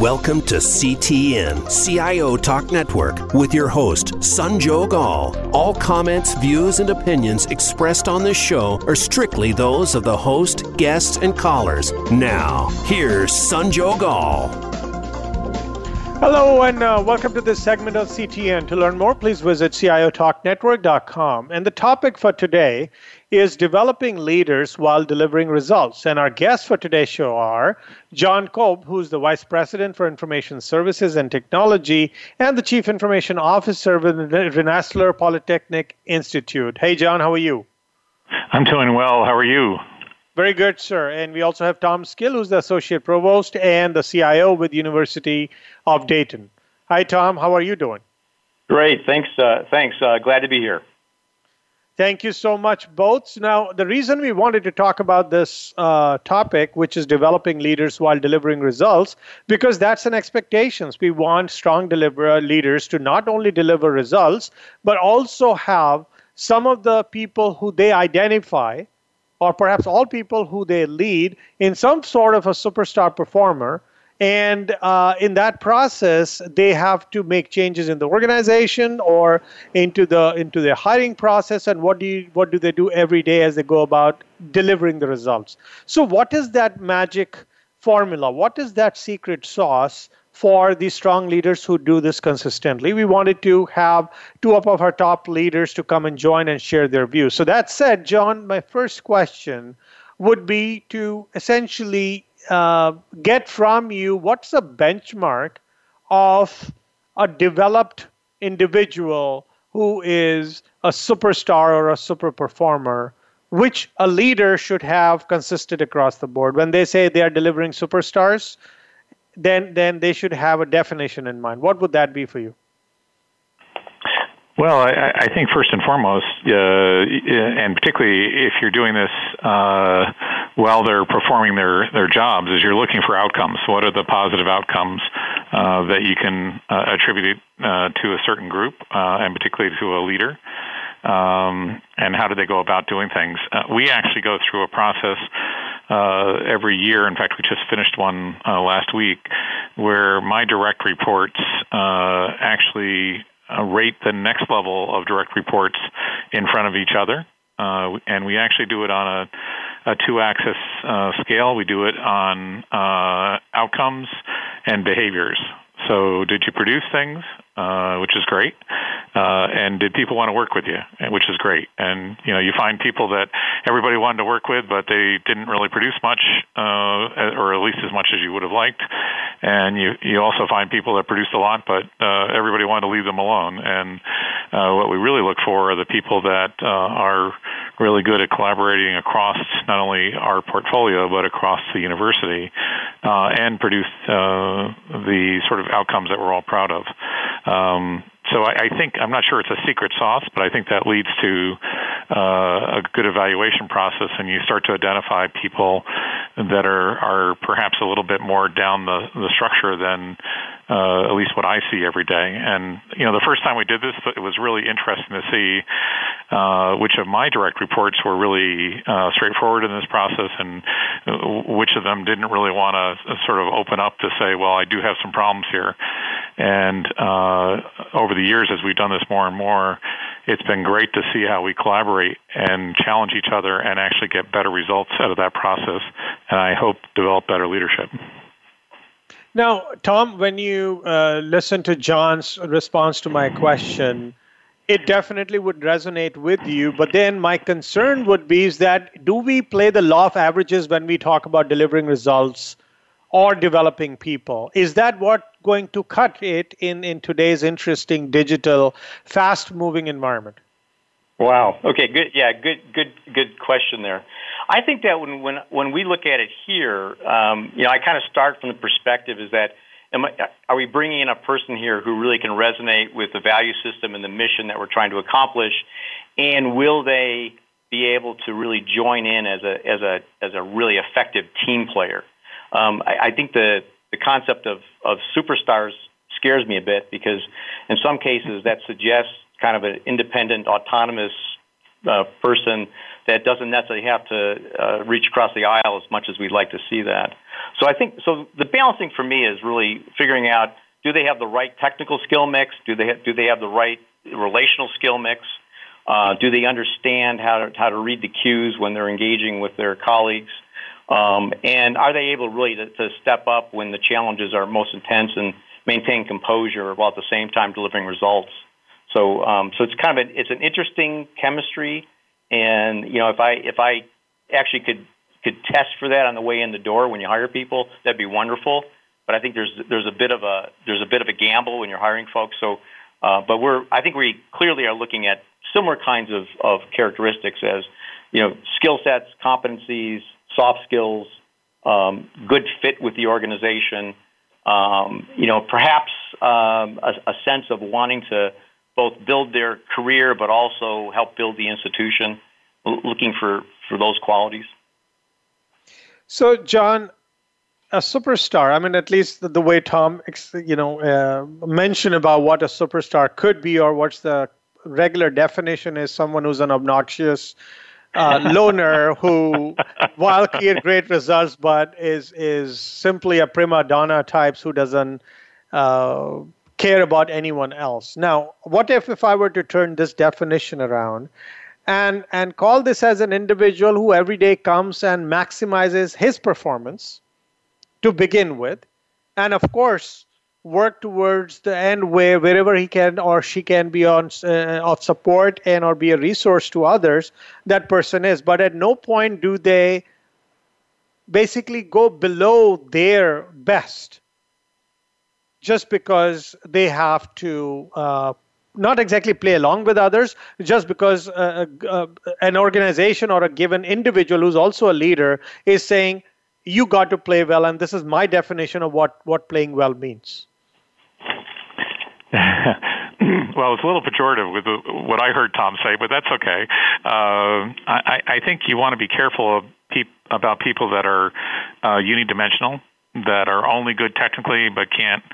Welcome to CTN, CIO Talk Network, with your host, Sanjog Aul. All comments, views, and opinions expressed on this show are strictly those of the host, guests, and callers. Now, here's Sanjog Aul. Hello, and uh, welcome to this segment of CTN. To learn more, please visit CIOTalkNetwork.com. And the topic for today is developing leaders while delivering results. And our guests for today's show are John Kolb, who's the Vice President for Information Services and Technology and the Chief Information Officer with the Rensselaer Polytechnic Institute. Hey, John, how are you? I'm doing well. How are you? Very good, sir. And we also have Tom Skill, who's the Associate Provost and the CIO with University of Dayton. Hi, Tom. How are you doing? Great. Thanks. Uh, thanks. Uh, glad to be here. Thank you so much, both. Now, the reason we wanted to talk about this uh, topic, which is developing leaders while delivering results, because that's an expectations. We want strong deliver leaders to not only deliver results, but also have some of the people who they identify, or perhaps all people who they lead, in some sort of a superstar performer. And uh, in that process they have to make changes in the organization or into the into their hiring process. And what do you what do they do every day as they go about delivering the results? So what is that magic formula? What is that secret sauce for the strong leaders who do this consistently. We wanted to have two of our top leaders to come and join and share their views. So that said john my first question would be to essentially uh, get from you what's the benchmark of a developed individual who is a superstar or a super performer which a leader should have consisted across the board? When they say they are delivering superstars then then they should have a definition in mind what would that be for you well, I, I think first and foremost, uh, and particularly if you're doing this uh, while they're performing their, their jobs, is you're looking for outcomes. What are the positive outcomes uh, that you can uh, attribute uh, to a certain group, uh, and particularly to a leader? Um, and how do they go about doing things? We actually go through a process uh, every year. In fact, we just finished one uh, last week where my direct reports uh, actually uh, rate the next level of direct reports in front of each other. Uh, and we actually do it on a, a two-axis uh, scale. We do it on outcomes and behaviors. So, did you produce things, uh, which is great, uh, and did people want to work with you, which is great. And you know, you find people that everybody wanted to work with, but they didn't really produce much, uh, or at least as much as you would have liked. And you you also find people that produced a lot, but uh, everybody wanted to leave them alone. And uh, what we really look for are the people that uh, are really good at collaborating across not only our portfolio but across the university, uh, and produce uh, the sort of outcomes that we're all proud of. Um, so I, I think I'm not sure it's a secret sauce, but I think that leads to uh, a good evaluation process, and you start to identify people that are are perhaps a little bit more down the the structure than uh, at least what I see every day. And you know, the first time we did this, it was really interesting to see uh, which of my direct reports were really uh, straightforward in this process, and which of them didn't really want to sort of open up to say, "Well, I do have some problems here." And uh, over the years, as we've done this more and more, it's been great to see how we collaborate and challenge each other and actually get better results out of that process. And I hope develop better leadership. Now, Tom, when you uh, listen to John's response to my question, it definitely would resonate with you. But then my concern would be is that do we play the law of averages when we talk about delivering results or developing people? Is that what going to cut it in, in today's interesting digital, fast moving environment? Wow. Okay. Good. Yeah. Good. Good. Good question there. I think that when when when we look at it here, um, you know, I kind of start from the perspective is that I, are we bringing in a person here who really can resonate with the value system and the mission that we're trying to accomplish, and will they be able to really join in as a as a as a really effective team player? Um, I, I think the the concept of of superstars scares me a bit because in some cases that suggests kind of an independent, autonomous uh, person that doesn't necessarily have to uh, reach across the aisle as much as we'd like to see that. So I think so. The balancing for me is really figuring out: do they have the right technical skill mix? Do they ha- do they have the right relational skill mix? Uh, do they understand how to how to read the cues when they're engaging with their colleagues? Um, and are they able really to, to step up when the challenges are most intense and maintain composure while at the same time delivering results? So, um, so it's kind of an, it's an interesting chemistry, and you know, if I if I actually could could test for that on the way in the door when you hire people, that'd be wonderful. But I think there's there's a bit of a there's a bit of a gamble when you're hiring folks. So, uh, but we're I think we clearly are looking at similar kinds of, of characteristics as you know skill sets, competencies, soft skills, um, good fit with the organization. Um, you know, perhaps um, a, a sense of wanting to both build their career but also help build the institution, looking for, for those qualities. So, John, a superstar. I mean, at least the, the way Tom, you know, uh, mentioned about what a superstar could be, or what's the regular definition is someone who's an obnoxious uh, loner who, while create great results, but is is simply a prima donna types who doesn't uh, care about anyone else. Now, what if if I were to turn this definition around and and call this as an individual who every day comes and maximizes his performance to begin with, and of course work towards the end where wherever he can or she can be on uh, of support and or be a resource to others that person is. But at no point do they basically go below their best just because they have to uh, not exactly play along with others just because uh, uh, an organization or a given individual who's also a leader is saying you got to play well and this is my definition of what what playing well means well, it's a little pejorative with what I heard Tom say, but that's okay. Uh, I, I think you want to be careful of peop- about people that are uh, unidimensional, that are only good technically but can't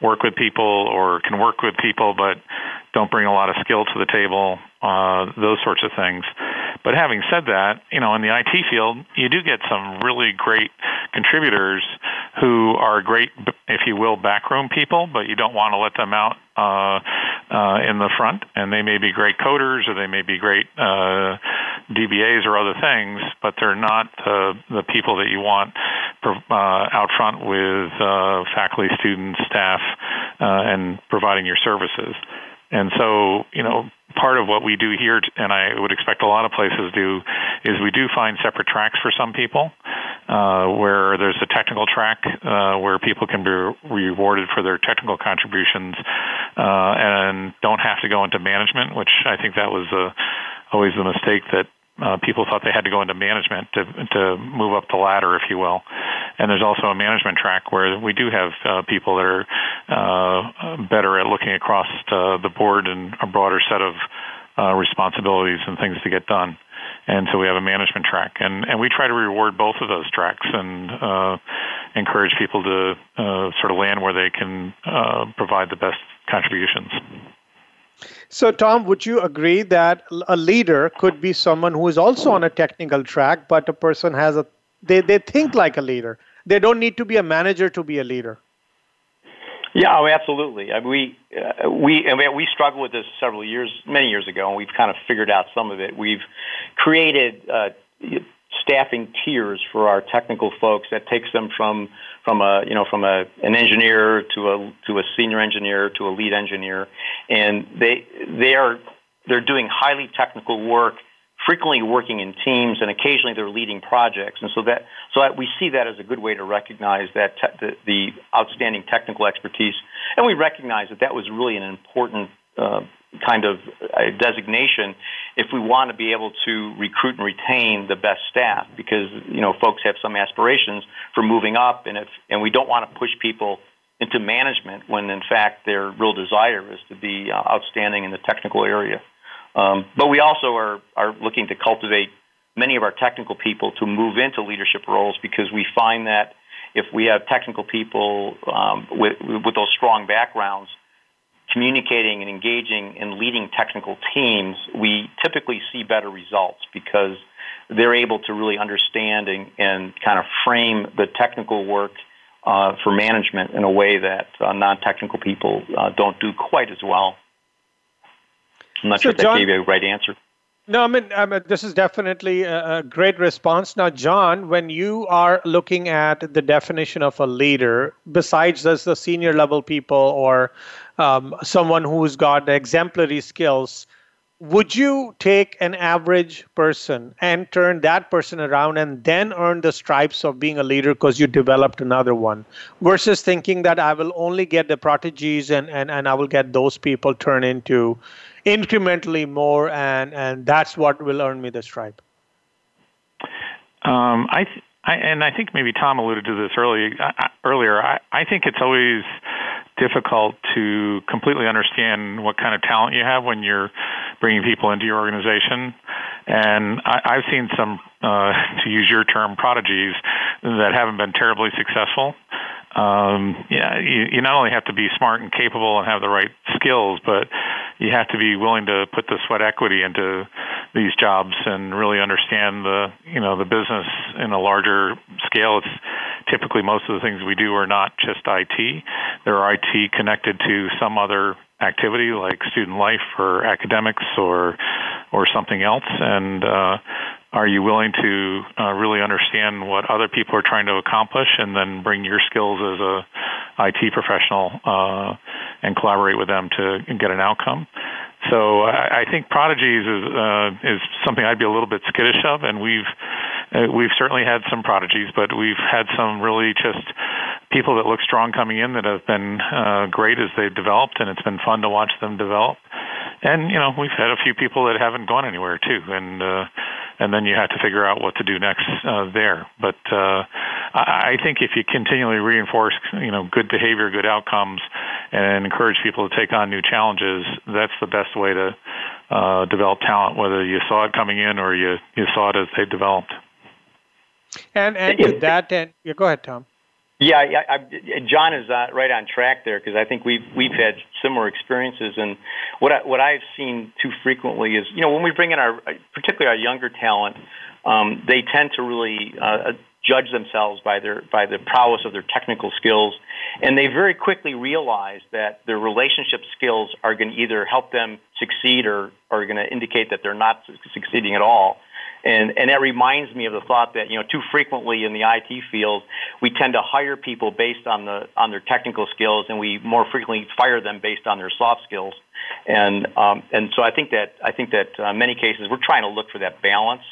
work with people, or can work with people but don't bring a lot of skill to the table. Uh, those sorts of things. But having said that, you know, in the IT field, you do get some really great contributors who are great, if you will, backroom people, but you don't want to let them out uh, uh, in the front. And they may be great coders or they may be great uh, DBAs or other things, but they're not uh, the people that you want uh, out front with uh, faculty, students, staff, uh, and providing your services. And so, you know, part of what we do here, and I would expect a lot of places do, is we do find separate tracks for some people, uh, where there's a technical track uh, where people can be rewarded for their technical contributions uh, and don't have to go into management, which I think that was a, always the mistake that uh, people thought they had to go into management to to move up the ladder, if you will. And there's also a management track where we do have uh, people that are uh, better at looking across uh, the board and a broader set of uh, responsibilities and things to get done. And so we have a management track, and and we try to reward both of those tracks and uh, encourage people to uh, sort of land where they can uh, provide the best contributions. So, Tom, would you agree that a leader could be someone who is also on a technical track, but a person has a they, they think like a leader. They don't need to be a manager to be a leader. Yeah, oh, absolutely. I mean, we uh, we I mean, we struggled with this several years, many years ago, and we've kind of figured out some of it. We've created uh, staffing tiers for our technical folks that takes them from from a you know from a an engineer to a to a senior engineer to a lead engineer, and they they are they're doing highly technical work, frequently working in teams, and occasionally they're leading projects. And so that so that we see that as a good way to recognize that te- the, the outstanding technical expertise, and we recognize that that was really an important uh, kind of designation if we want to be able to recruit and retain the best staff because you know folks have some aspirations for moving up and if and we don't want to push people into management when in fact their real desire is to be uh, outstanding in the technical area um, but we also are are looking to cultivate many of our technical people to move into leadership roles because we find that if we have technical people um, with with those strong backgrounds communicating and engaging and leading technical teams, we typically see better results because they're able to really understand and, and kind of frame the technical work uh, for management in a way that uh, non-technical people uh, don't do quite as well. I'm not so sure if John, that gave you a right answer. No, I mean, I mean, this is definitely a, great response. Now, John, when you are looking at the definition of a leader, besides as the senior level people or um, someone who's got exemplary skills, would you take an average person and turn that person around and then earn the stripes of being a leader because you developed another one versus thinking that I will only get the prodigies and, and, and I will get those people turn into incrementally more and, and that's what will earn me the stripe? Um, I, th- I and I think maybe Tom alluded to this early, uh, earlier. I, I think it's always difficult to completely understand what kind of talent you have when you're bringing people into your organization. And I, I've seen some, uh, to use your term, prodigies that haven't been terribly successful. Um, yeah, you, you not only have to be smart and capable and have the right skills, but you have to be willing to put the sweat equity into these jobs and really understand the you know the business in a larger scale. It's typically most of the things we do are not just IT. They're IT connected to some other activity like student life or academics or or something else and uh, are you willing to uh, really understand what other people are trying to accomplish and then bring your skills as a IT professional uh, and collaborate with them to get an outcome so I, I think prodigies is uh, is something I'd be a little bit skittish of, and we've uh, we've certainly had some prodigies, but we've had some really just people that look strong coming in that have been uh, great as they've developed, and it's been fun to watch them develop. And you know, we've had a few people that haven't gone anywhere too, and uh, and then you have to figure out what to do next uh, there. But uh, I think if you continually reinforce, you know, good behavior, good outcomes, and encourage people to take on new challenges, that's the best way to uh, develop talent, whether you saw it coming in or you you saw it as they developed. And and to that end, yeah, go ahead, Tom. Yeah, yeah I, John is uh, right on track there because I think we've we've had similar experiences, and what I, what I've seen too frequently is you know when we bring in our particularly our younger talent, um, they tend to really uh, judge themselves by their by the prowess of their technical skills, and they very quickly realize that their relationship skills are going to either help them succeed or are going to indicate that they're not succeeding at all. And, and that reminds me of the thought that, you know, too frequently in the IT field, we tend to hire people based on, the, on their technical skills and we more frequently fire them based on their soft skills. And, um, and so I think that, I think that uh, many cases we're trying to look for that balance.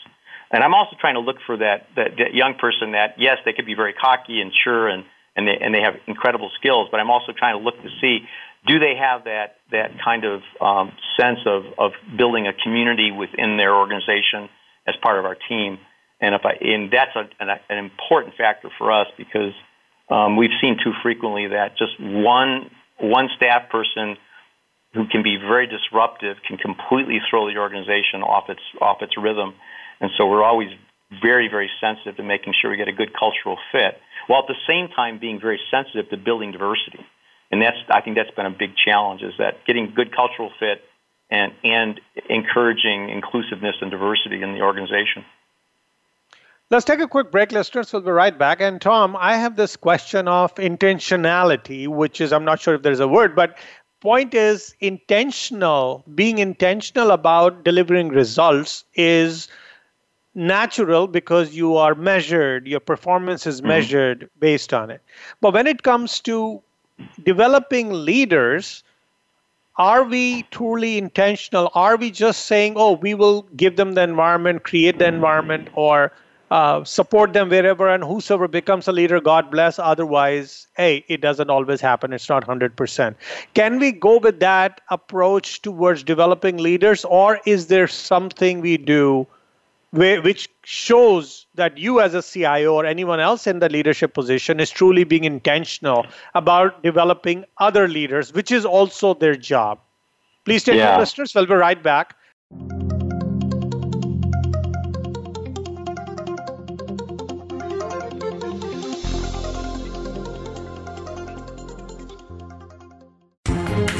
And I'm also trying to look for that, that, that young person that, yes, they could be very cocky and sure and, and, they, and they have incredible skills, but I'm also trying to look to see do they have that, that kind of um, sense of, of building a community within their organization as part of our team. And if I, and that's a, an, an important factor for us because um, we've seen too frequently that just one one staff person who can be very disruptive can completely throw the organization off its off its rhythm. And so we're always very very sensitive to making sure we get a good cultural fit, while at the same time being very sensitive to building diversity. And that's I think that's been a big challenge is that getting good cultural fit and, and encouraging inclusiveness and diversity in the organization. Let's take a quick break, listeners. We'll be right back. And Tom, I have this question of intentionality, which is, I'm not sure if there's a word, but point is intentional, being intentional about delivering results is natural because you are measured, your performance is mm-hmm. measured mm-hmm. based on it. But when it comes to developing leaders, are we truly intentional? Are we just saying, oh, we will give them the environment, create the environment, or uh, support them wherever, and whosoever becomes a leader, God bless. Otherwise, hey, it doesn't always happen. It's not 100%. Can we go with that approach towards developing leaders, or is there something we do which shows that you as a CIO or anyone else in the leadership position is truly being intentional about developing other leaders, which is also their job. Please stay yeah. listeners. We'll be right back.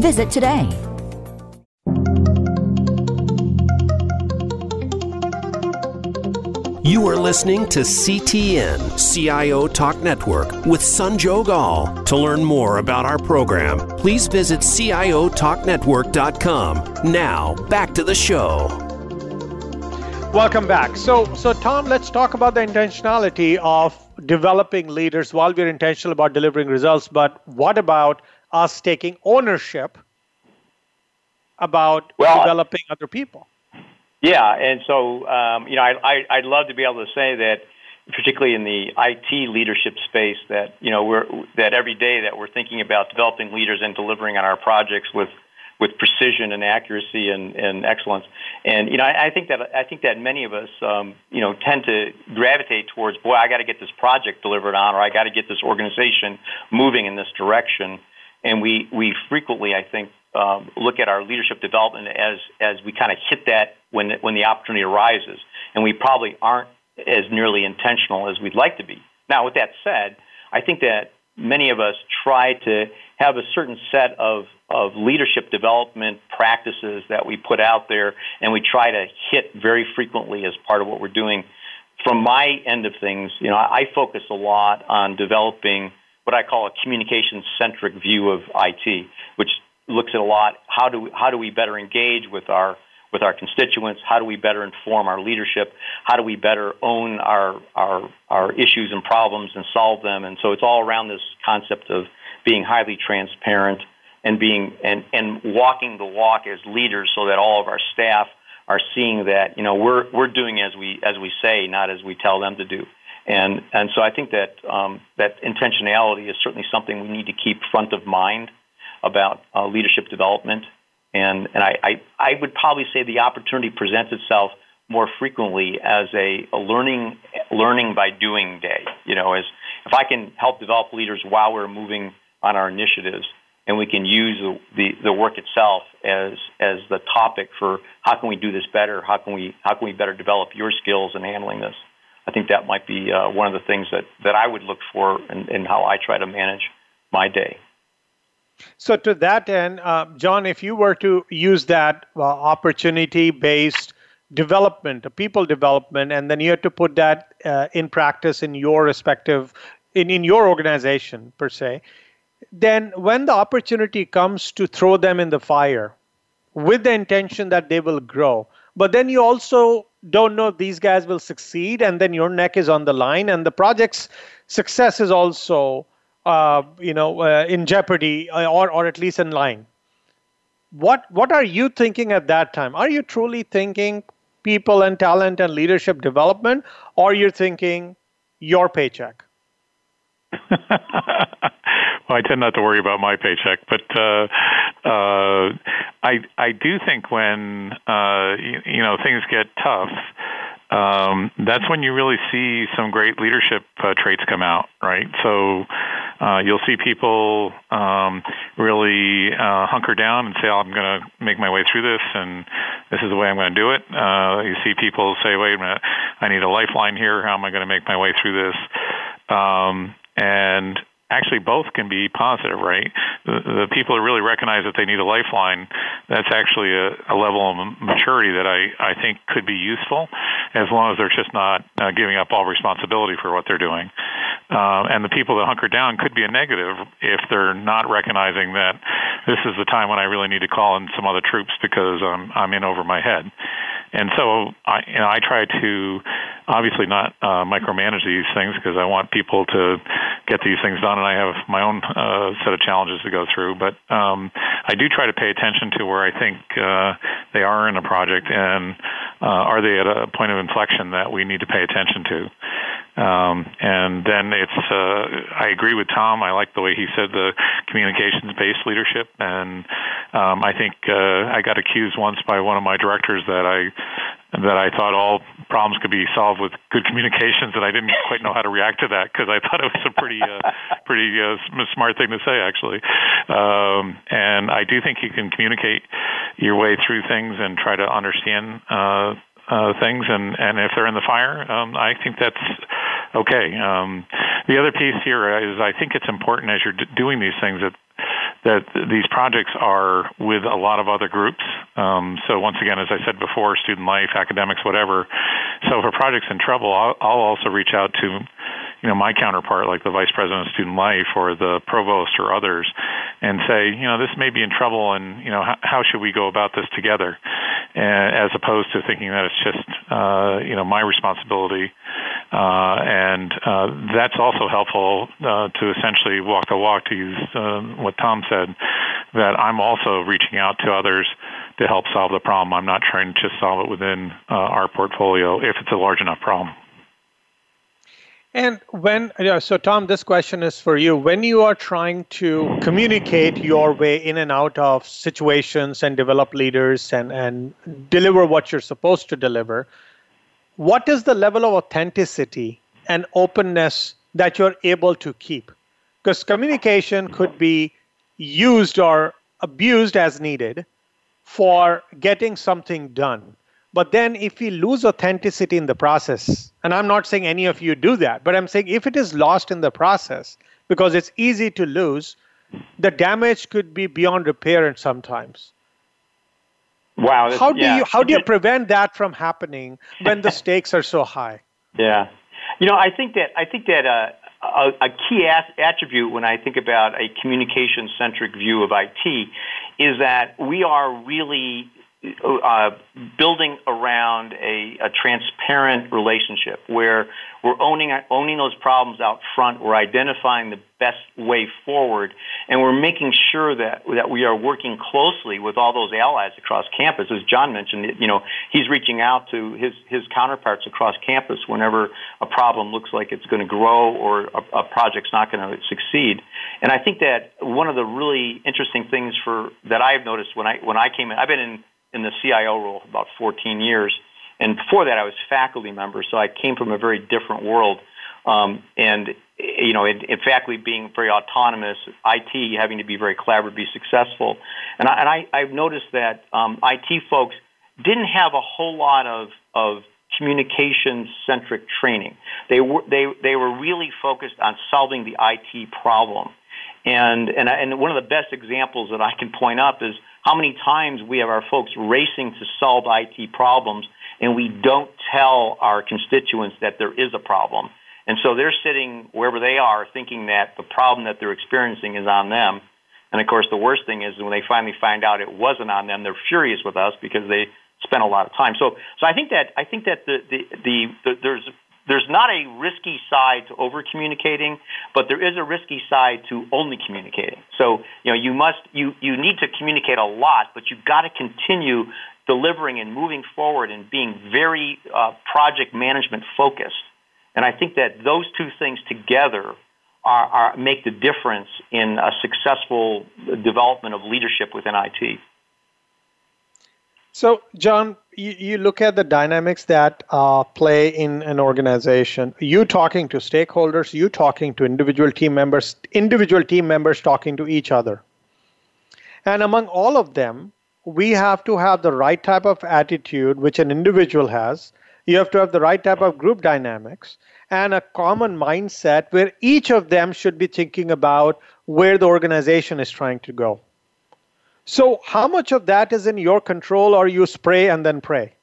Visit today. You are listening to CTN CIO Talk Network with Sanjog Aul. To learn more about our program, please visit CIOTalkNetwork.com. Now, back to the show. Welcome back. So, so Tom, let's talk about the intentionality of developing leaders while we're intentional about delivering results. But what about us taking ownership about well, developing other people. Yeah, and so um, you know, I, I, would love to be able to say that, particularly in the IT leadership space, that you know we're that every day that we're thinking about developing leaders and delivering on our projects with with precision and accuracy and, and excellence. And you know, I, I think that I think that many of us, um, you know, tend to gravitate towards, boy, I got to get this project delivered on, or I got to get this organization moving in this direction and we we frequently, I think, um, look at our leadership development as as we kind of hit that when when the opportunity arises, and we probably aren't as nearly intentional as we'd like to be. Now, with that said, I think that many of us try to have a certain set of of leadership development practices that we put out there, and we try to hit very frequently as part of what we're doing. From my end of things, you know, I focus a lot on developing what I call a communication centric view of IT, which looks at a lot how do we, how do we better engage with our with our constituents? How do we better inform our leadership? How do we better own our our our issues and problems and solve them? And so it's all around this concept of being highly transparent and being and and walking the walk as leaders so that all of our staff are seeing that you know we're we're doing as we as we say, not as we tell them to do. And, and so I think that, um, that intentionality is certainly something we need to keep front of mind about uh, leadership development. And, and I, I, I would probably say the opportunity presents itself more frequently as a, a learning, learning by doing day. You know, as if I can help develop leaders while we're moving on our initiatives, and we can use the, the, the, work itself as as the topic for how can we do this better? How can we how can we better develop your skills in handling this? I think that might be uh, one of the things that, that I would look for in, in how I try to manage my day. So, to that end, uh, John, if you were to use that uh, opportunity based development, people development, and then you had to put that uh, in practice in your respective, in, in your organization per se, then when the opportunity comes to throw them in the fire with the intention that they will grow, but then you also don't know if these guys will succeed, and then your neck is on the line, and the project's success is also, uh, you know, uh, in jeopardy, uh, or or at least in line. What what are you thinking at that time? Are you truly thinking people and talent and leadership development, or you're thinking your paycheck? I tend not to worry about my paycheck, but uh, uh, I I do think when uh, you, you know things get tough, um, that's when you really see some great leadership uh, traits come out, right? So uh, you'll see people um, really uh, hunker down and say, oh, "I'm going to make my way through this, and this is the way I'm going to do it." Uh, you see people say, "Wait a minute, I need a lifeline here. How am I going to make my way through this?" Um, and actually both can be positive, right? The, the people who really recognize that they need a lifeline, that's actually a, a level of maturity that I, I think could be useful as long as they're just not uh, giving up all responsibility for what they're doing. Uh, and the people that hunker down could be a negative if they're not recognizing that this is the time when I really need to call in some other troops because I'm, I'm in over my head. And so I, you know, I try to obviously not uh, micromanage these things because I want people to get these things done, and I have my own uh, set of challenges to go through. But um, I do try to pay attention to where I think uh, they are in a project, and uh, are they at a point of inflection that we need to pay attention to. Um, and then it's, uh, I agree with Tom. I like the way he said the communications based leadership. And um, I think uh, I got accused once by one of my directors that I that I thought all problems could be solved with good communications, and I didn't quite know how to react to that because I thought it was a pretty, uh, pretty uh, smart thing to say, actually. Um, and I do think you can communicate your way through things and try to understand uh, uh, things, and and if they're in the fire, um, I think that's okay. Um, the other piece here is I think it's important as you're d- doing these things that that these projects are with a lot of other groups. Um, so once again, as I said before, student life, academics, whatever. So if a project's in trouble, I'll, I'll also reach out to, you know, my counterpart, like the vice president of student life or the provost or others, and say, you know, this may be in trouble, and you know, how, how should we go about this together, as opposed to thinking that it's just, uh, you know, my responsibility. Uh, and uh, that's also helpful uh, to essentially walk the walk, to use uh, what Tom said, that I'm also reaching out to others to help solve the problem. I'm not trying to just solve it within uh, our portfolio if it's a large enough problem. And when, so Tom, this question is for you. When you are trying to communicate your way in and out of situations and develop leaders and, and deliver what you're supposed to deliver, what is the level of authenticity and openness that you're able to keep? Because communication could be used or abused as needed for getting something done. But then if we lose authenticity in the process, and I'm not saying any of you do that, but I'm saying if it is lost in the process, because it's easy to lose, the damage could be beyond repair and sometimes. Wow. How do yeah. you how do you prevent that from happening when the stakes are so high? Yeah. You know, I think that I think that uh, a, a, key attribute when I think about a communication centric view of IT is that we are really uh, building around a, a, transparent relationship where we're owning owning those problems out front, we're identifying the best way forward, and we're making sure that that we are working closely with all those allies across campus. As John mentioned, you know, he's reaching out to his his counterparts across campus whenever a problem looks like it's going to grow or a, a project's not going to succeed. And I think that one of the really interesting things for that I've noticed when I when I came in, I've been in in the CIO role for about 14 years. And before that, I was faculty member, so I came from a very different world. Um, and you know, in, in faculty being very autonomous, IT having to be very collaborative, be successful. And, I, and I, I've noticed that um, IT folks didn't have a whole lot of of communication centric training. They were they they were really focused on solving the IT problem. And and and one of the best examples that I can point up is how many times we have our folks racing to solve IT problems and we don't tell our constituents that there is a problem. And so they're sitting wherever they are thinking that the problem that they're experiencing is on them. And of course, the worst thing is when they finally find out it wasn't on them, they're furious with us because they spent a lot of time. So, so I think that I think that the the, the, the there's there's not a risky side to over communicating, but there is a risky side to only communicating. So, you know, you must you you need to communicate a lot, but you've got to continue delivering and moving forward and being very uh, project management focused. And I think that those two things together are, are, make the difference in a successful development of leadership within IT. So, John, you, you look at the dynamics that uh, play in an organization. You talking to stakeholders, you talking to individual team members, individual team members talking to each other. And among all of them, we have to have the right type of attitude, which an individual has. You have to have the right type of group dynamics and a common mindset where each of them should be thinking about where the organization is trying to go. So, how much of that is in your control, or you spray and then pray?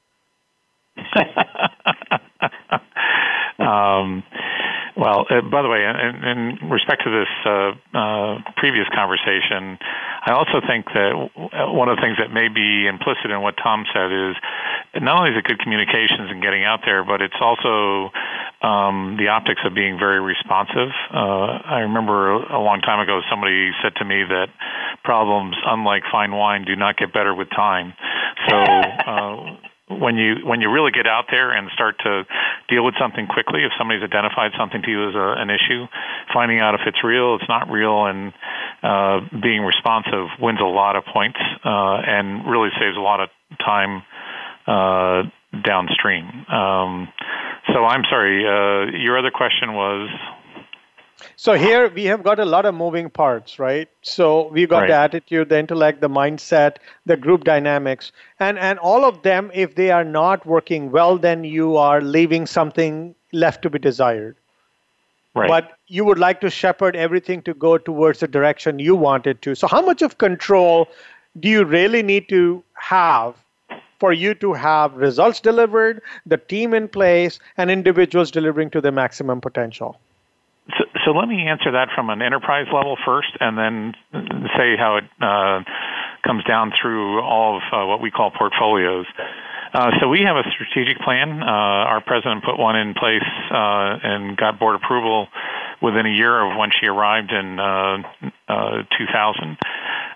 um, well, uh, by the way, in, in respect to this uh, uh, previous conversation, I also think that one of the things that may be implicit in what Tom said is not only is it good communications and getting out there, but it's also um, the optics of being very responsive. Uh, I remember a long time ago somebody said to me that problems, unlike fine wine, do not get better with time. So. Uh, when you when you really get out there and start to deal with something quickly, if somebody's identified something to you as a, an issue, finding out if it's real, it's not real, and uh, being responsive wins a lot of points uh, and really saves a lot of time uh, downstream. Um, so I'm sorry. Uh, your other question was. So here we have got a lot of moving parts, right? So we've got right. the attitude, the intellect, the mindset, the group dynamics, and and all of them, if they are not working well, then you are leaving something left to be desired. Right. But you would like to shepherd everything to go towards the direction you want it to. So how much of control do you really need to have for you to have results delivered, the team in place, and individuals delivering to their maximum potential? So, let me answer that from an enterprise level first, and then say how it uh, comes down through all of uh, what we call portfolios. Uh, so we have a strategic plan. Uh, our president put one in place uh, and got board approval within a year of when she arrived in uh, 2000,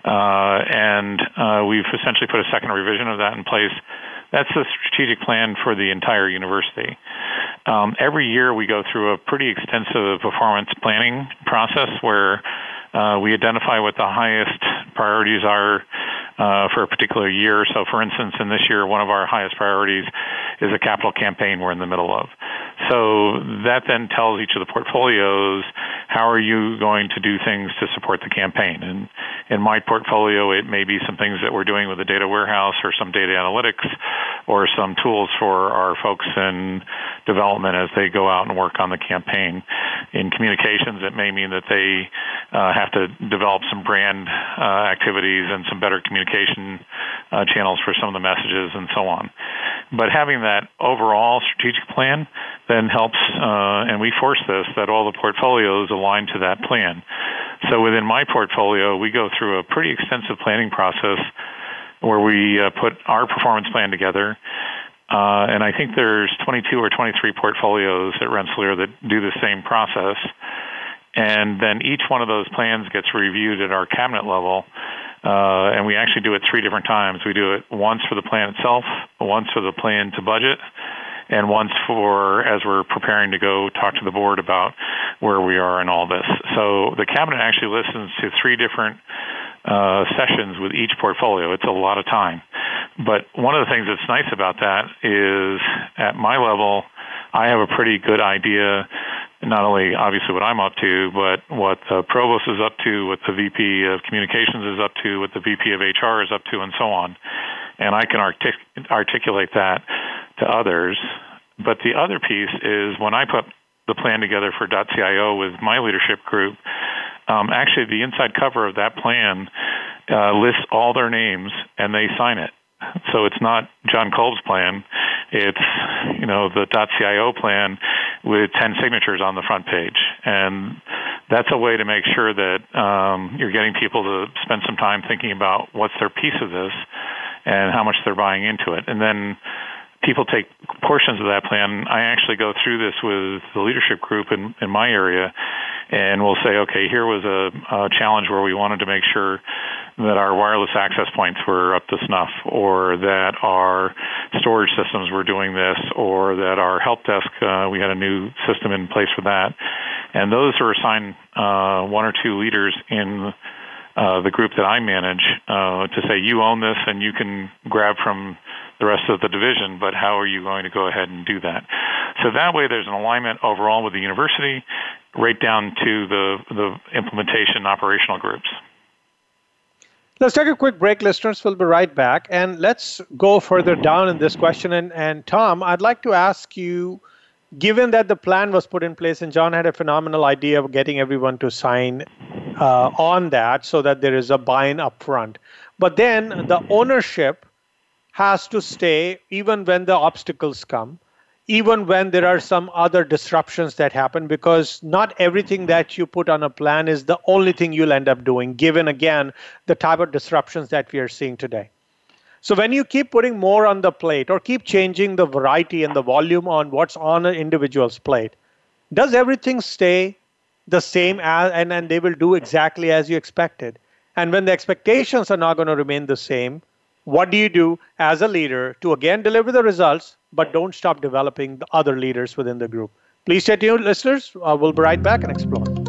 and we've essentially put a second revision of that in place. That's the strategic plan for the entire university. Um, every year we go through a pretty extensive performance planning process where uh, we identify what the highest priorities are uh, for a particular year. So, for instance, in this year, one of our highest priorities is a capital campaign we're in the middle of. So that then tells each of the portfolios how are you going to do things to support the campaign. And in my portfolio, it may be some things that we're doing with the data warehouse or some data analytics or some tools for our folks in development as they go out and work on the campaign. In communications, it may mean that they uh, have to develop some brand uh, activities and some better communication uh, channels for some of the messages and so on. But having that overall strategic plan then helps, uh, and we force this, that all the portfolios align to that plan. So within my portfolio, we go through a pretty extensive planning process where we uh, put our performance plan together. Uh, and I think there's 22 or 23 portfolios at Rensselaer that do the same process. And then each one of those plans gets reviewed at our cabinet level. Uh, and we actually do it three different times. We do it once for the plan itself, once for the plan to budget, and once for as we're preparing to go talk to the board about where we are in all this. So the cabinet actually listens to three different uh, sessions with each portfolio. It's a lot of time. But one of the things that's nice about that is at my level, I have a pretty good idea not only obviously what I'm up to, but what the provost is up to, what the VP of communications is up to, what the VP of HR is up to, and so on. And I can artic- articulate that to others. But the other piece is when I put the plan together for .cio with my leadership group, um, actually the inside cover of that plan uh, lists all their names and they sign it. So it's not John Kolb's plan. It's you know the .cio plan with 10 signatures on the front page, and that's a way to make sure that um, you're getting people to spend some time thinking about what's their piece of this and how much they're buying into it, and then people take portions of that plan. I actually go through this with the leadership group in, in my area, and we'll say, okay, here was a, a challenge where we wanted to make sure that our wireless access points were up to snuff, or that our storage systems were doing this, or that our help desk, uh, we had a new system in place for that. And those are assigned uh, one or two leaders in uh, the group that I manage uh, to say, you own this and you can grab from the rest of the division, but how are you going to go ahead and do that? So that way, there's an alignment overall with the university, right down to the the implementation operational groups. Let's take a quick break, listeners. We'll be right back. And let's go further down in this question. And, and Tom, I'd like to ask you given that the plan was put in place and John had a phenomenal idea of getting everyone to sign uh, on that so that there is a buy in upfront. But then the ownership has to stay even when the obstacles come even when there are some other disruptions that happen because not everything that you put on a plan is the only thing you'll end up doing given again the type of disruptions that we are seeing today so when you keep putting more on the plate or keep changing the variety and the volume on what's on an individual's plate does everything stay the same as and, and they will do exactly as you expected and when the expectations are not going to remain the same what do you do as a leader to again deliver the results but don't stop developing the other leaders within the group. Please stay tuned, listeners. Uh, we'll be right back and explore.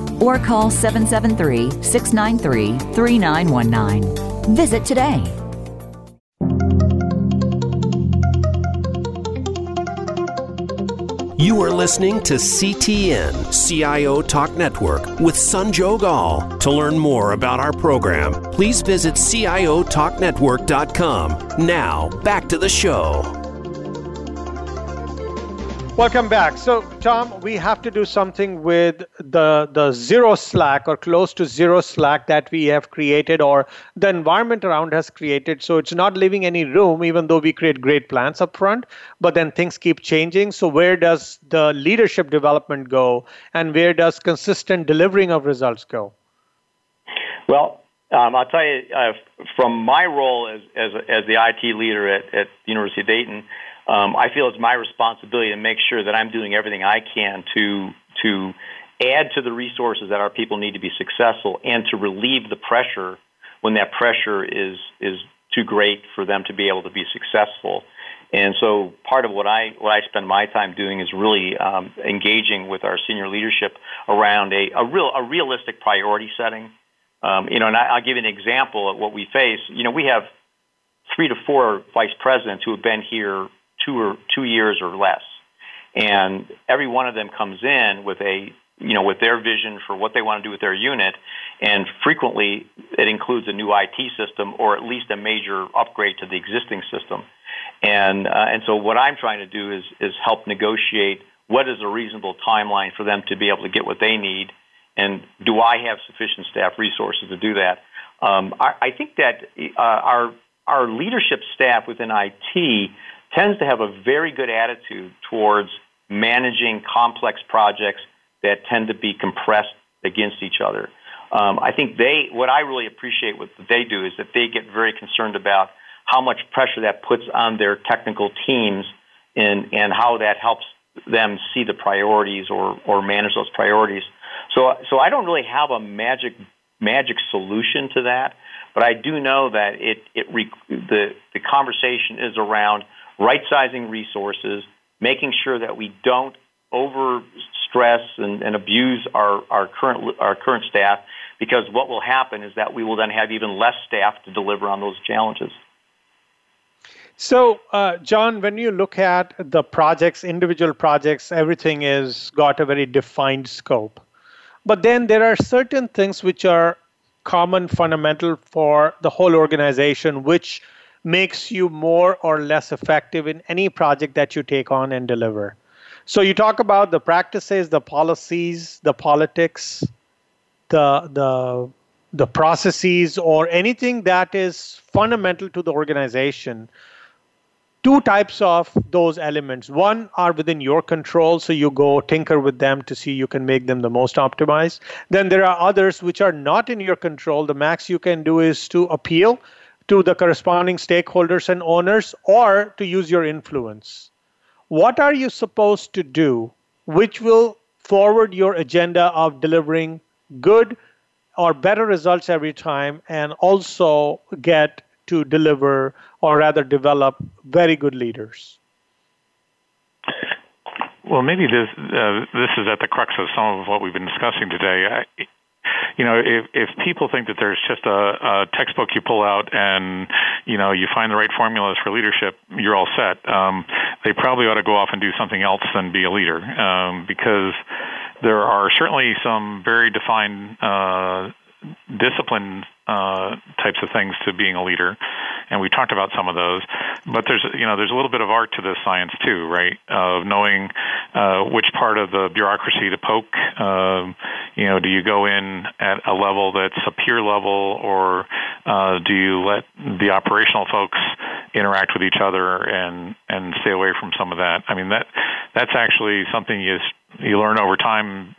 or call 773 693 3919. Visit today. You are listening to CTN CIO Talk Network with Sanjog Aul. To learn more about our program, please visit CIOTalkNetwork.com. Now, back to the show. Welcome back. So, Tom, we have to do something with the the zero slack or close to zero slack that we have created or the environment around has created. So it's not leaving any room, even though we create great plans up front. But then things keep changing. So where does the leadership development go, and where does consistent delivering of results go? Well, um, I'll tell you uh, from my role as as, as the IT leader at, at the University of Dayton um, I feel it's my responsibility to make sure that I'm doing everything I can to to add to the resources that our people need to be successful and to relieve the pressure when that pressure is is too great for them to be able to be successful. And so part of what I what I spend my time doing is really um, engaging with our senior leadership around a, a real a realistic priority setting. Um, you know, and I, will give you an example of what we face. You know, we have three to four vice presidents who have been here two or two years or less, and every one of them comes in with a you know with their vision for what they want to do with their unit, and frequently it includes a new IT system or at least a major upgrade to the existing system, and uh, and so what I'm trying to do is is help negotiate what is a reasonable timeline for them to be able to get what they need, and do I have sufficient staff resources to do that? Um, I, I think that uh, our our leadership staff within IT tends to have a very good attitude towards managing complex projects that tend to be compressed against each other. Um, I think they, what I really appreciate what they do is that they get very concerned about how much pressure that puts on their technical teams and, and how that helps them see the priorities or, or manage those priorities. So, so I don't really have a magic magic solution to that, but I do know that it, it the, the conversation is around right sizing resources, making sure that we don't over stress and, and abuse our, our current our current staff because what will happen is that we will then have even less staff to deliver on those challenges. So, uh, John, when you look at the projects, individual projects, everything is got a very defined scope. But then there are certain things which are common, fundamental for the whole organization, which makes you more or less effective in any project that you take on and deliver. So you talk about the practices, the policies, the politics, the the the processes, or anything that is fundamental to the organization two types of those elements. One are within your control, so you go tinker with them to see you can make them the most optimized. Then there are others which are not in your control. The max you can do is to appeal to the corresponding stakeholders and owners or to use your influence. What are you supposed to do which will forward your agenda of delivering good or better results every time and also get to deliver or rather develop very good leaders? Well, maybe this uh, this is at the crux of some of what we've been discussing today. I, you know, if if people think that there's just a, a textbook you pull out and you know you find the right formulas for leadership, you're all set. Um, they probably ought to go off and do something else than be a leader, um, because there are certainly some very defined uh, discipline uh, types of things to being a leader, and we talked about some of those. But there's you know there's a little bit of art to this science too, right? Of knowing uh, which part of the bureaucracy to poke. Um, you know, do you go in at a level that's a peer level, or uh, do you let the operational folks interact with each other and and stay away from some of that? I mean that that's actually something you you learn over time.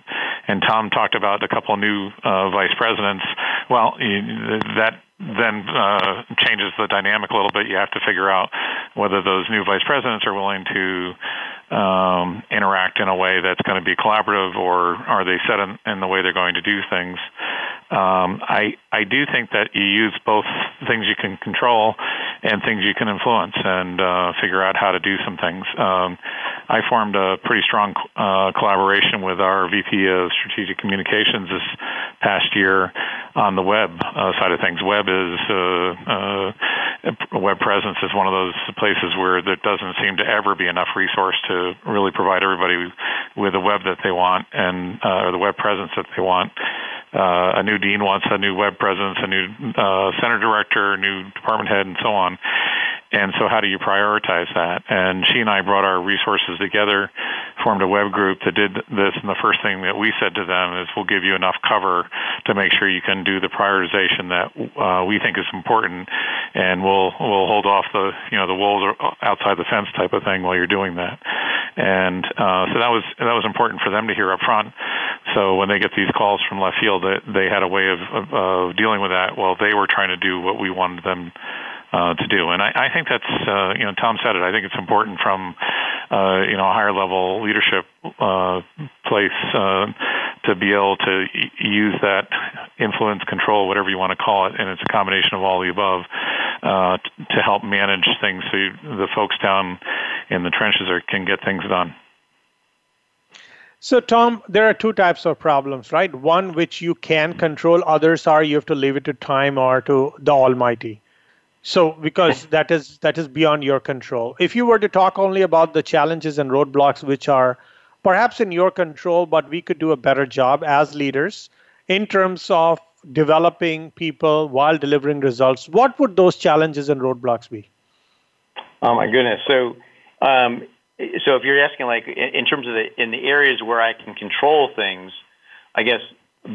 And Tom talked about a couple of new uh, vice presidents. Well, that then uh, changes the dynamic a little bit. You have to figure out whether those new vice presidents are willing to um, interact in a way that's going to be collaborative, or are they set in, in the way they're going to do things? Um, I I do think that you use both things you can control and things you can influence, and uh, figure out how to do some things. Um, I formed a pretty strong uh, collaboration with our VP of Strategic Communications this past year on the web uh, side of things. Web is uh, uh, web presence is one of those places where there doesn't seem to ever be enough resource to really provide everybody with the web that they want and uh, or the web presence that they want. Uh, a new dean wants a new web presence, a new uh, center director, a new department head, and so on. And so, how do you prioritize that? And she and I brought our resources together, formed a web group that did this. And the first thing that we said to them is, "We'll give you enough cover to make sure you can do the prioritization that uh, we think is important, and we'll we'll hold off the you know the wolves outside the fence type of thing while you're doing that." And uh, so that was that was important for them to hear up front. So when they get these calls from left field, they, they had a way of, of, of dealing with that while they were trying to do what we wanted them uh, to do. And I, I think that's, uh, you know, Tom said it. I think it's important from, uh, you know, a higher level leadership uh, place uh, to be able to use that influence, control, whatever you want to call it, and it's a combination of all the above uh, to help manage things so you, the folks down in the trenches are, can get things done. So, Tom, there are two types of problems, right? One which you can control, others are you have to leave it to time or to the Almighty. So because that is that is beyond your control. If you were to talk only about the challenges and roadblocks which are perhaps in your control, but we could do a better job as leaders in terms of developing people while delivering results, what would those challenges and roadblocks be? Oh my goodness. So um, so if you're asking like in, terms of the in the areas where I can control things, I guess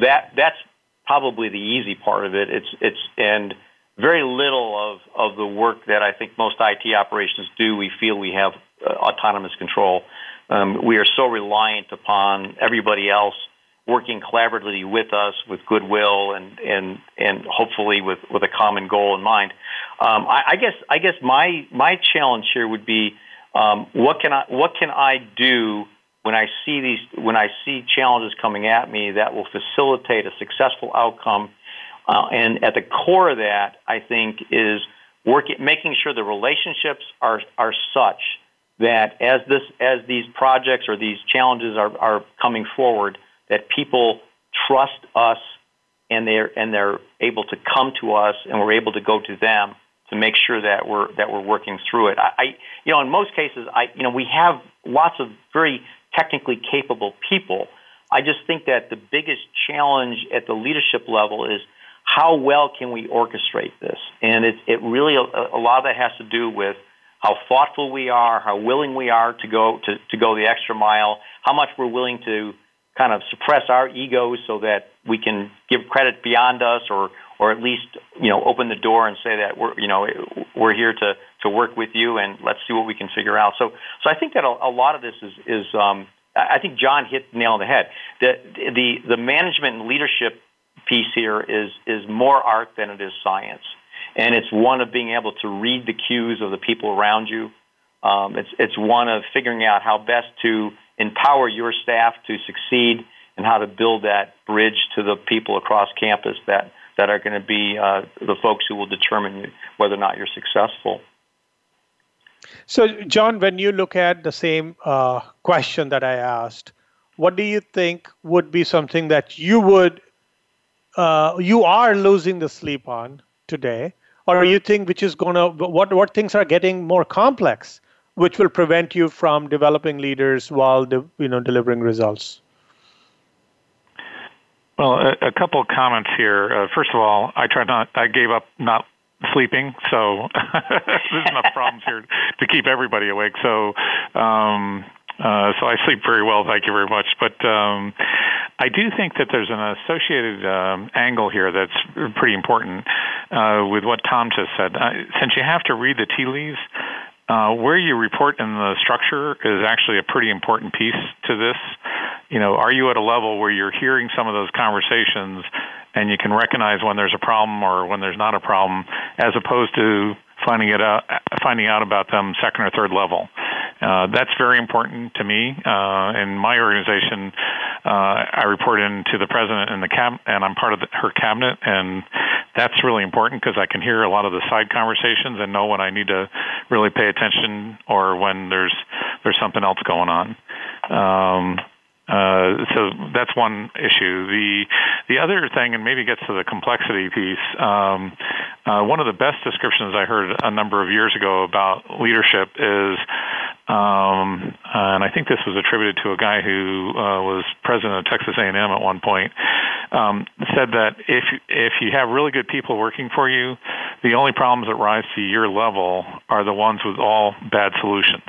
that that's probably the easy part of it. It's it's and very little of, of the work that I think most IT operations do, we feel we have uh, autonomous control. Um, we are so reliant upon everybody else working collaboratively with us with goodwill and, and, and hopefully with, with a common goal in mind. Um, I, I, guess, I guess my, my challenge here would be um, what, can I, what can I do when I see these when I see challenges coming at me that will facilitate a successful outcome Uh, and at the core of that, I think, is working, making sure the relationships are are such that as this as these projects or these challenges are, are coming forward, that people trust us and they're and they're able to come to us and we're able to go to them to make sure that we're that we're working through it. I, I you know in most cases I you know we have lots of very technically capable people. I just think that the biggest challenge at the leadership level is how well can we orchestrate this? And it, it really, a, a lot of that has to do with how thoughtful we are, how willing we are to go, to, to go the extra mile, how much we're willing to kind of suppress our egos so that we can give credit beyond us or, or at least, you know, open the door and say that we're, you know, we're here to, to work with you and let's see what we can figure out. So, so I think that a, a lot of this is, is, um, I think John hit the nail on the head. The, the, the management and leadership piece here is is more art than it is science, and it's one of being able to read the cues of the people around you. Um, it's it's one of figuring out how best to empower your staff to succeed and how to build that bridge to the people across campus that that are going to be uh, the folks who will determine whether or not you're successful. So, John, when you look at the same uh, question that I asked, what do you think would be something that you would uh, you are losing the sleep on today, or you think which is going to what what things are getting more complex, which will prevent you from developing leaders while de, you know delivering results? Well, a, a couple of comments here. Uh, first of all, I tried not. I gave up not sleeping, so there's enough problems here to keep everybody awake. So um, uh, so I sleep very well, thank you very much. But um, I do think that there's an associated um, angle here that's pretty important uh, with what Tom just said. Uh, since you have to read the tea leaves, uh, where you report in the structure is actually a pretty important piece to this. You know, are you at a level where you're hearing some of those conversations and you can recognize when there's a problem or when there's not a problem, as opposed to finding it out, finding out about them second or third level. Uh, that's very important to me. Uh, in my organization, uh, I report in to the president and the cab, and I'm part of the, her cabinet, and that's really important because I can hear a lot of the side conversations and know when I need to really pay attention or when there's there's something else going on. Um, uh, so that's one issue. The the other thing, and maybe gets to the complexity piece. Um, uh, one of the best descriptions I heard a number of years ago about leadership is, um, and I think this was attributed to a guy who uh, was president of Texas A&M at one point. Um, said that if if you have really good people working for you, the only problems that rise to your level are the ones with all bad solutions.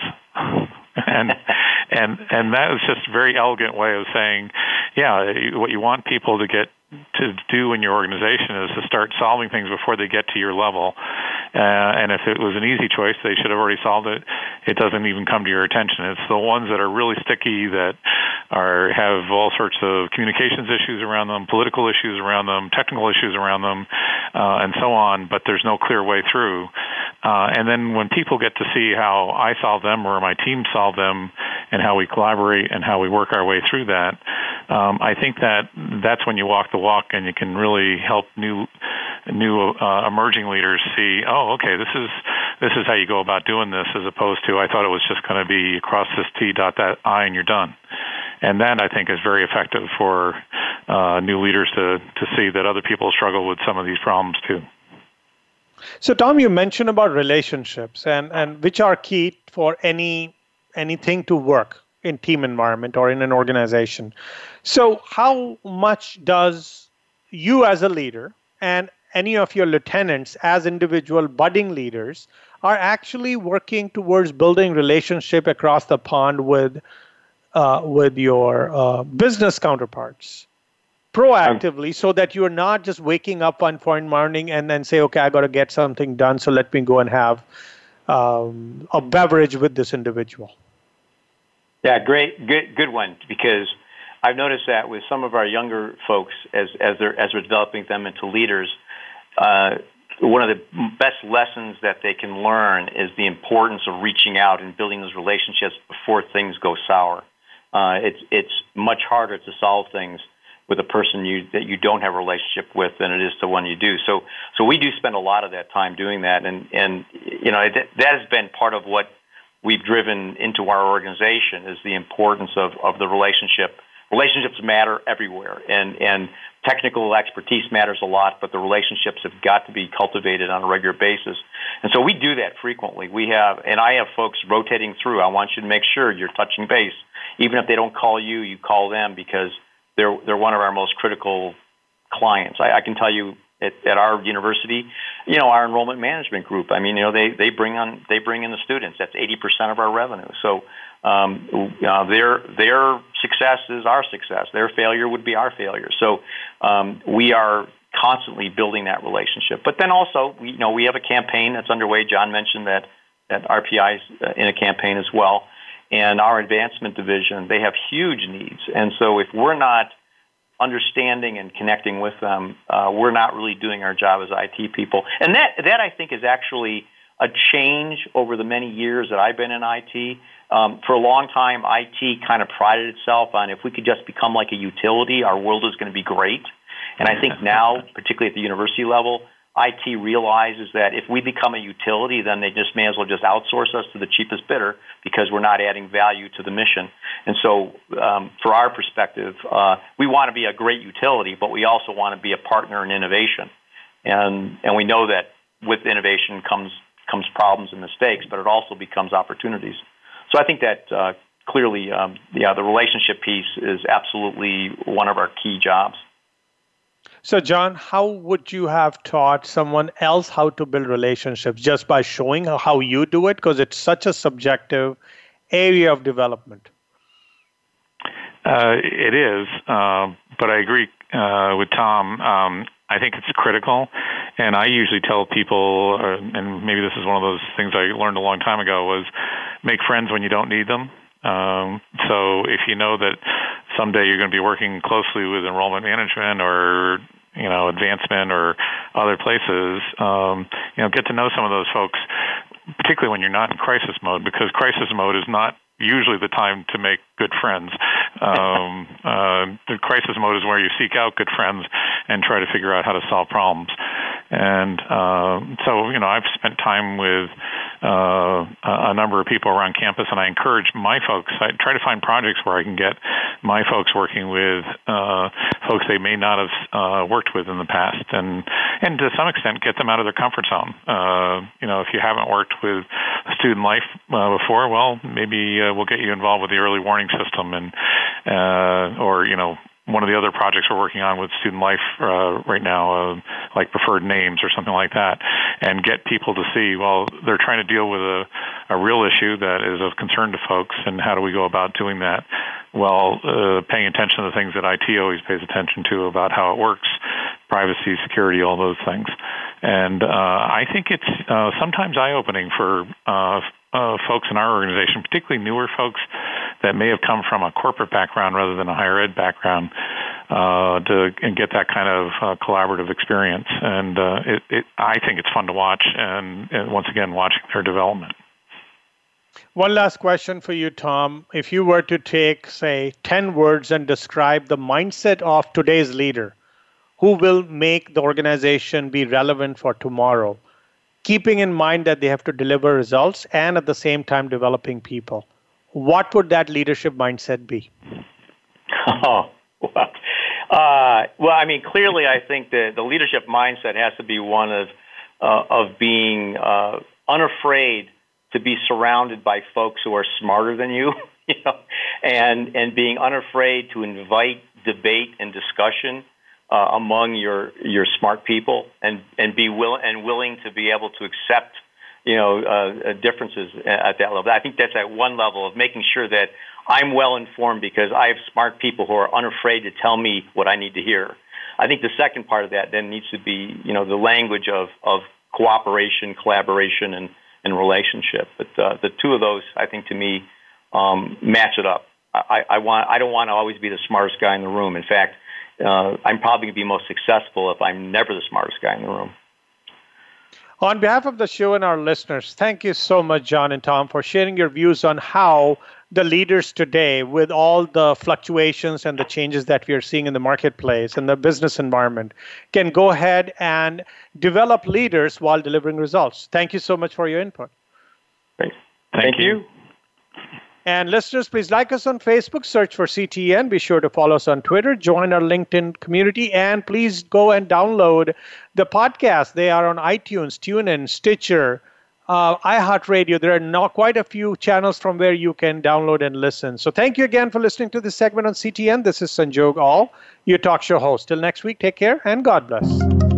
And and and that was just a very elegant way of saying, yeah, what you want people to get to do in your organization is to start solving things before they get to your level. Uh, and if it was an easy choice, they should have already solved it. It doesn't even come to your attention. It's the ones that are really sticky that are have all sorts of communications issues around them, political issues around them, technical issues around them, uh, and so on. But there's no clear way through. Uh, and then when people get to see how I solve them or my team solve them, and how we collaborate and how we work our way through that, um, I think that that's when you walk the walk and you can really help new new uh, emerging leaders see, oh, okay, this is this is how you go about doing this, as opposed to I thought it was just going to be cross this T dot that I and you're done. And that I think is very effective for uh, new leaders to to see that other people struggle with some of these problems too. So Tom, you mentioned about relationships and, and which are key for any anything to work in team environment or in an organization. So how much does you as a leader and any of your lieutenants as individual budding leaders are actually working towards building relationship across the pond with uh, with your uh, business counterparts proactively so that you're not just waking up one fine morning and then say okay i got to get something done so let me go and have um, a beverage with this individual yeah great good good one because i've noticed that with some of our younger folks as as they're as we're developing them into leaders uh, one of the best lessons that they can learn is the importance of reaching out and building those relationships before things go sour. Uh, it's it's much harder to solve things with a person you that you don't have a relationship with than it is to one you do. So so we do spend a lot of that time doing that, and and you know that, that has been part of what we've driven into our organization is the importance of of the relationship. Relationships matter everywhere, and and technical expertise matters a lot, but the relationships have got to be cultivated on a regular basis. And so we do that frequently. We have, and I have folks rotating through. I want you to make sure you're touching base, even if they don't call you, you call them because they're they're one of our most critical clients. I, I can tell you at, at our university, you know, our enrollment management group. I mean, you know, they they bring on they bring in the students. That's eighty percent of our revenue. So um, uh, their their success is our success. Their failure would be our failure. So um, we are constantly building that relationship. But then also, we, you know, we have a campaign that's underway. John mentioned that that RPI is uh, in a campaign as well and our advancement division, they have huge needs. And so if we're not understanding and connecting with them, uh, we're not really doing our job as IT people. And that, that I think is actually a change over the many years that I've been in IT. Um, for a long time, IT kind of prided itself on if we could just become like a utility, our world is going to be great. And I think now, particularly at the university level, IT realizes that if we become a utility, then they just may as well just outsource us to the cheapest bidder because we're not adding value to the mission. And so, um, for our perspective, uh, we want to be a great utility, but we also want to be a partner in innovation. And and we know that with innovation comes comes problems and mistakes, but it also becomes opportunities. So I think that uh, clearly, um, yeah, the relationship piece is absolutely one of our key jobs. So, John, how would you have taught someone else how to build relationships just by showing how you do it? Because it's such a subjective area of development. Uh, it is, uh, but I agree uh, with Tom. Um, I think it's critical, and I usually tell people, uh, and maybe this is one of those things I learned a long time ago, was make friends when you don't need them. Um, so if you know that someday you're going to be working closely with enrollment management or you know advancement or other places, um, you know get to know some of those folks, particularly when you're not in crisis mode, because crisis mode is not usually the time to make good friends. Um, uh, the crisis mode is where you seek out good friends and try to figure out how to solve problems. And uh, so, you know, I've spent time with uh, a number of people around campus, and I encourage my folks. I try to find projects where I can get my folks working with uh, folks they may not have uh, worked with in the past, and and to some extent get them out of their comfort zone. Uh, you know, if you haven't worked with student life uh, before, well, maybe we'll get you involved with the early warning system, and uh, or you know one of the other projects we're working on with student life uh, right now, uh, like preferred names or something like that, and get people to see, well, they're trying to deal with a, a real issue that is of concern to folks, and how do we go about doing that? Well, uh, paying attention to the things that IT always pays attention to about how it works, privacy, security, all those things. And uh, I think it's uh, sometimes eye opening for uh, uh, folks in our organization, particularly newer folks that may have come from a corporate background rather than a higher ed background, uh, to and get that kind of uh, collaborative experience. And uh, it, it, I think it's fun to watch, and, and once again, watching their development. One last question for you, Tom. If you were to take, say, 10 words and describe the mindset of today's leader, who will make the organization be relevant for tomorrow, keeping in mind that they have to deliver results and at the same time developing people. What would that leadership mindset be? Oh, well, uh, well, I mean, clearly, I think that the leadership mindset has to be one of uh, of being uh, unafraid to be surrounded by folks who are smarter than you, you know, and and being unafraid to invite debate and discussion uh, among your your smart people and and be will and willing to be able to accept you know uh, differences at that level. I think that's at one level of making sure that I'm well informed because I have smart people who are unafraid to tell me what I need to hear. I think the second part of that then needs to be you know the language of of cooperation, collaboration, and and relationship. But uh, the two of those, I think, to me, um, match it up. I, I want I don't want to always be the smartest guy in the room. In fact uh, I'm probably going to be most successful if I'm never the smartest guy in the room. On behalf of the show and our listeners, thank you so much, John and Tom, for sharing your views on how the leaders today, with all the fluctuations and the changes that we are seeing in the marketplace and the business environment, can go ahead and develop leaders while delivering results. Thank you so much for your input. Great. Thank, Thank you. you. And listeners, please like us on Facebook, search for CTN. Be sure to follow us on Twitter, join our LinkedIn community, and please go and download the podcast. They are on iTunes, TuneIn, Stitcher, uh, iHeartRadio. There are not quite a few channels from where you can download and listen. So thank you again for listening to this segment on CTN. This is Sanjog Aul, your talk show host. Till next week, take care and God bless.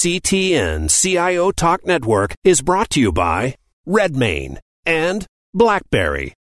CTN CIO Talk Network is brought to you by RedMane and BlackBerry.